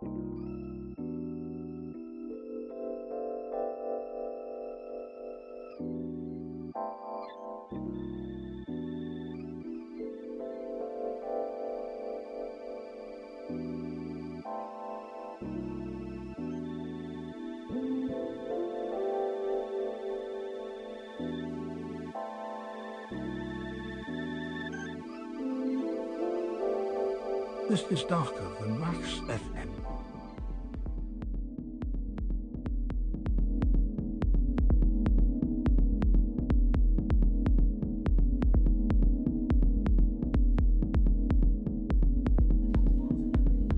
This is darker than Wax FM.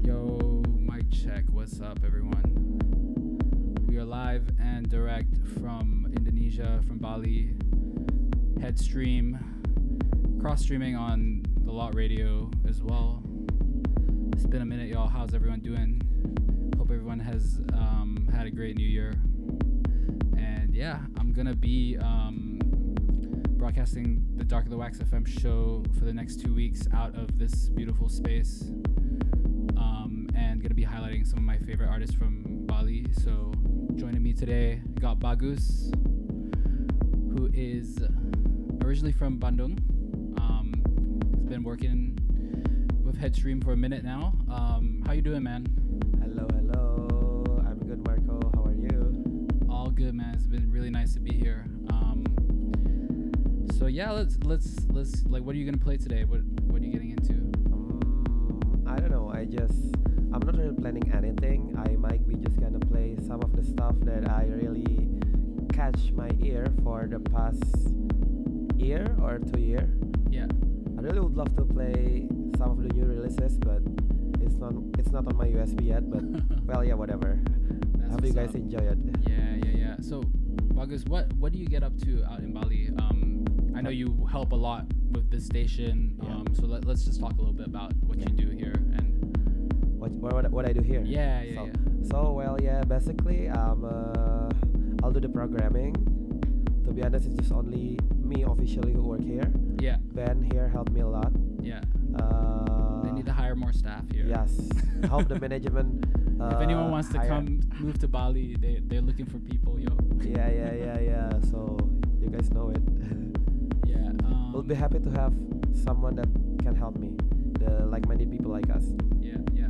Yo, mic check. What's up, everyone? We are live and direct from Indonesia, from Bali. Headstream, cross streaming on the Lot Radio as well. It's been a minute, y'all. How's everyone doing? Hope everyone has um, had a great new year. And yeah, I'm gonna be um, broadcasting the Darker Than Wax FM show for the next two weeks out of this beautiful space um, and gonna be highlighting some of my favorite artists from Bali. So joining me today, got Bagus, who is originally from Bandung. Um, has been working Headstream for a minute now. Um, how you doing, man? Hello, hello. I'm good, Marco. How are you? All good, man. It's been really nice to be here. Um, so yeah, let's let's let's like, what are you gonna play today? What what are you getting into? Um, I don't know. I just I'm not really planning anything. I might be just gonna play some of the stuff that I really catch my ear for the past year or two year. Yeah. I really would love to play some of the new releases, but it's not it's not on my USB yet. But well, yeah, whatever. That's Hope you guys up. enjoy it. Yeah, yeah, yeah. So, Bagus, what what do you get up to out in Bali? Um, I know you help a lot with this station. Yeah. Um, so let, let's just talk a little bit about what you do here. And What what what, what I do here? yeah, yeah, so, yeah. So well, yeah. Basically, um, uh, I'll do the programming. To be honest, it's just only me officially who work here. Yeah, Ben here helped me a lot. yeah. Uh, They need to hire more staff here. Yes. Help the management. Uh, if anyone wants to hire- come move to Bali, they they're looking for people, yo. Yeah, yeah, yeah, yeah. So you guys know it. Yeah. Um, we'll be happy to have someone that can help me. The like-minded people like us. Yeah, yeah.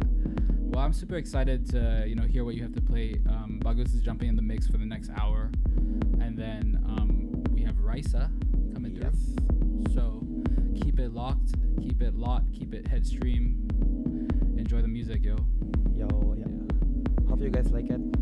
Well, I'm super excited to you know hear what you have to play. Um, Bagus is jumping in the mix for the next hour, and then um, we have Raisa coming Yes. through. So keep it locked, keep it locked, keep it headstream. Enjoy the music, yo. Yo, yeah. Hope you guys like it.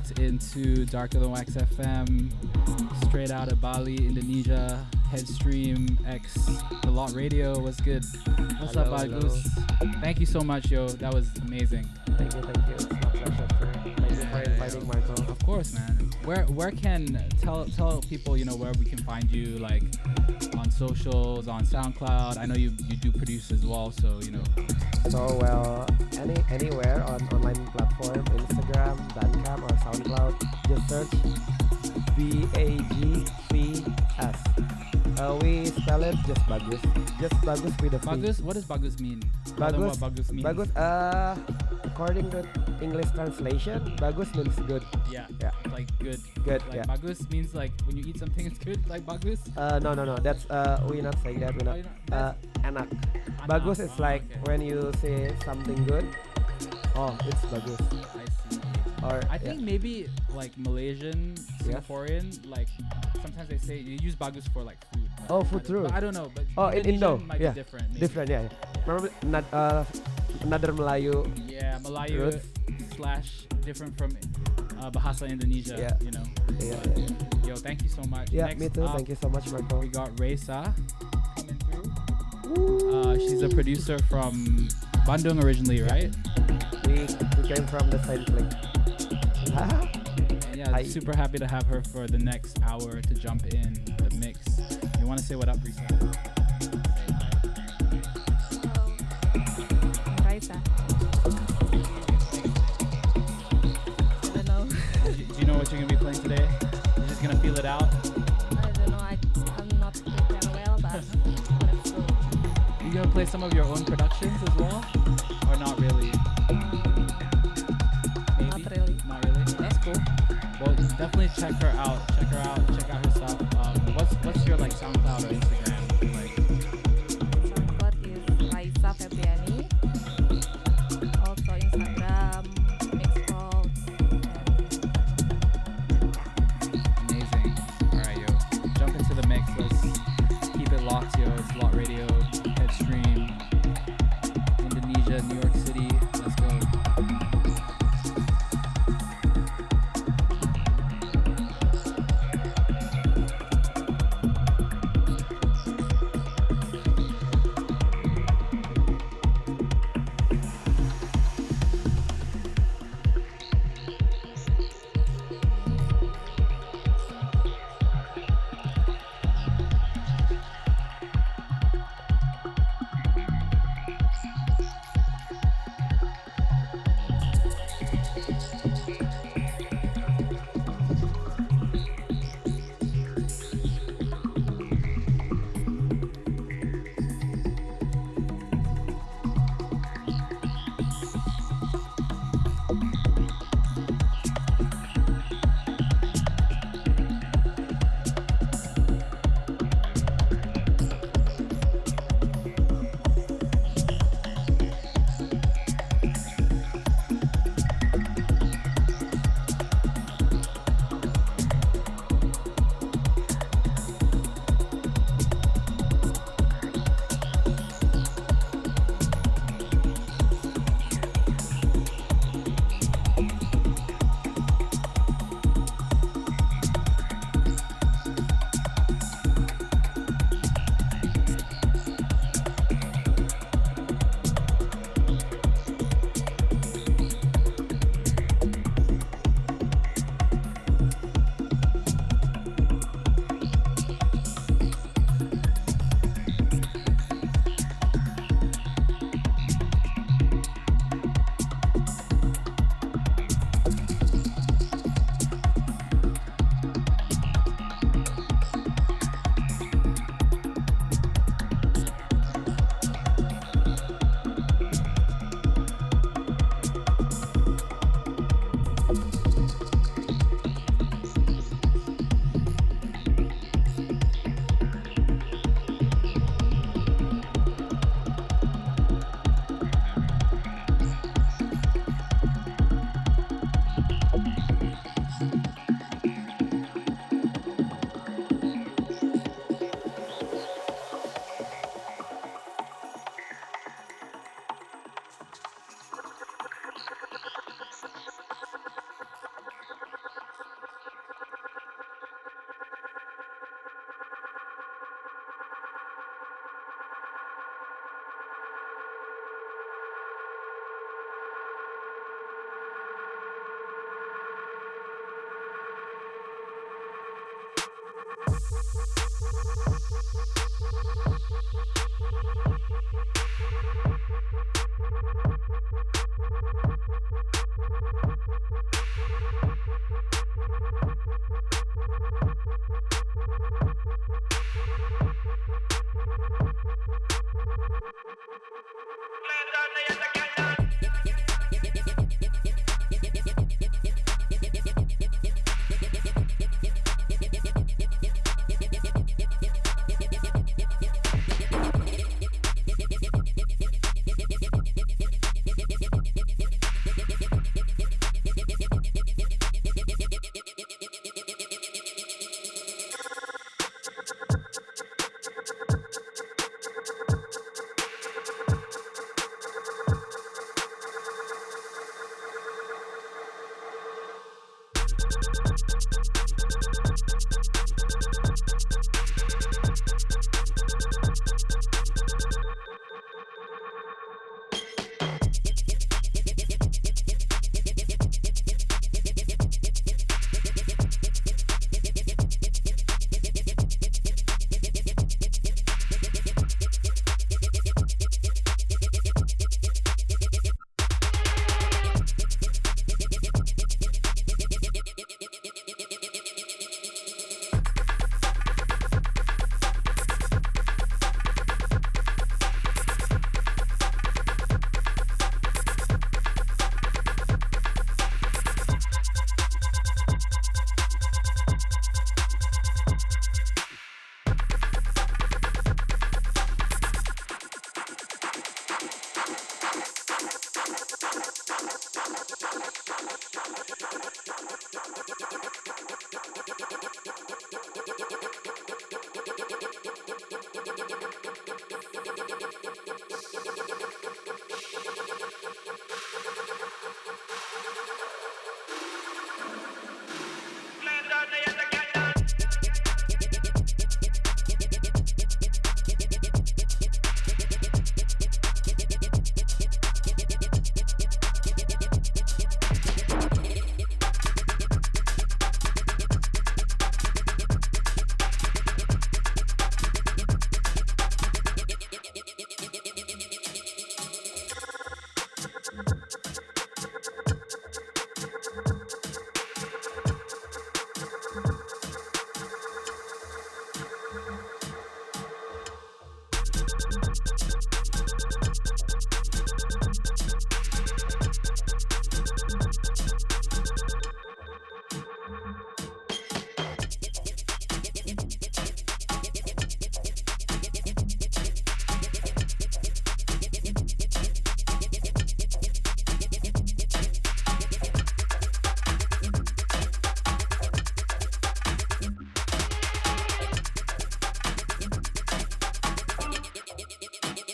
Locked into Darker Than Wax FM, straight out of Bali, Indonesia. Headstream X, the Lot Radio. What's good? What's Hello, up. Bagus? Thank you so much, yo. That was amazing. Thank you, thank you. It's my pleasure. Thank you for inviting Marco. Of course, man. Where where can tell tell people you know where we can find you like on socials, on SoundCloud. I know you you do produce as well, so you know. So well, any anywhere on online search B A G V S. Uh, we spell it just Bagus, just Bagus with a V. Bagus, what does Bagus mean? Bagus, what Bagus means. Bagus. Uh, according to English translation, Bagus means good. Yeah. Yeah. Like good. Good. Like yeah. Bagus means like when you eat something it's good. Like Bagus. Uh, no, no, no. That's uh, we not saying that. We Oh, not. know, Uh, enak. Bagus is Oh, like okay. when you say something good. Oh, it's bagus. I. Or I yeah. think maybe like Malaysian. Singaporean, like sometimes they say you use bagus for like food. Oh, food true. I don't know. But Oh, in Indo, might yeah. be different. Maybe. different. Yeah. Remember, not, uh, another Melayu. Yeah, Melayu Roots. slash different from uh, Bahasa Indonesia. Yeah. You know. Yeah, But, yeah, yeah. Yo, thank you so much. Yeah, Next me too. up, Thank you so much, Marco. We got Raisa coming through. Uh, she's a producer from Bandung originally, right? We, we came from the same place. And yeah, Hi. super happy to have her for the next hour to jump in the mix. You want to say what up, Risa? I'm Raisa. I don't know. do, you, do you know what you're gonna be playing today? You're just gonna feel it out. I don't know. I, I'm not prepared well, but let's go. You gonna play some of your own productions as well, or not really? Definitely check her out. Check her out. Check out her stuff. Um, what's what's your like SoundCloud or Instagram?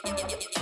Música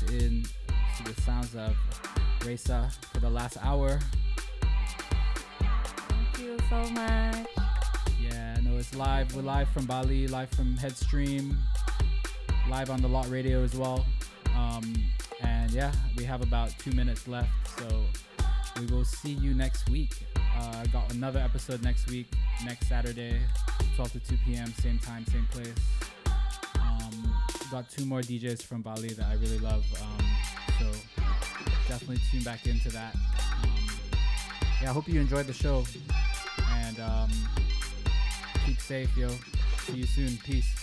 locked in to the sounds of Reza for the last hour. Thank you so much. Yeah, no, it's live. We're live from Bali, live from Headstream, live on the Lot Radio as well. Um, and yeah, we have about two minutes left, so we will see you next week. Uh, got another episode next week, next Saturday, 12 to 2 p.m., same time, same place. Got two more DJs from Bali that I really love, um, so definitely tune back into that. Um, yeah, I hope you enjoyed the show, and um, keep safe, yo. See you soon. Peace.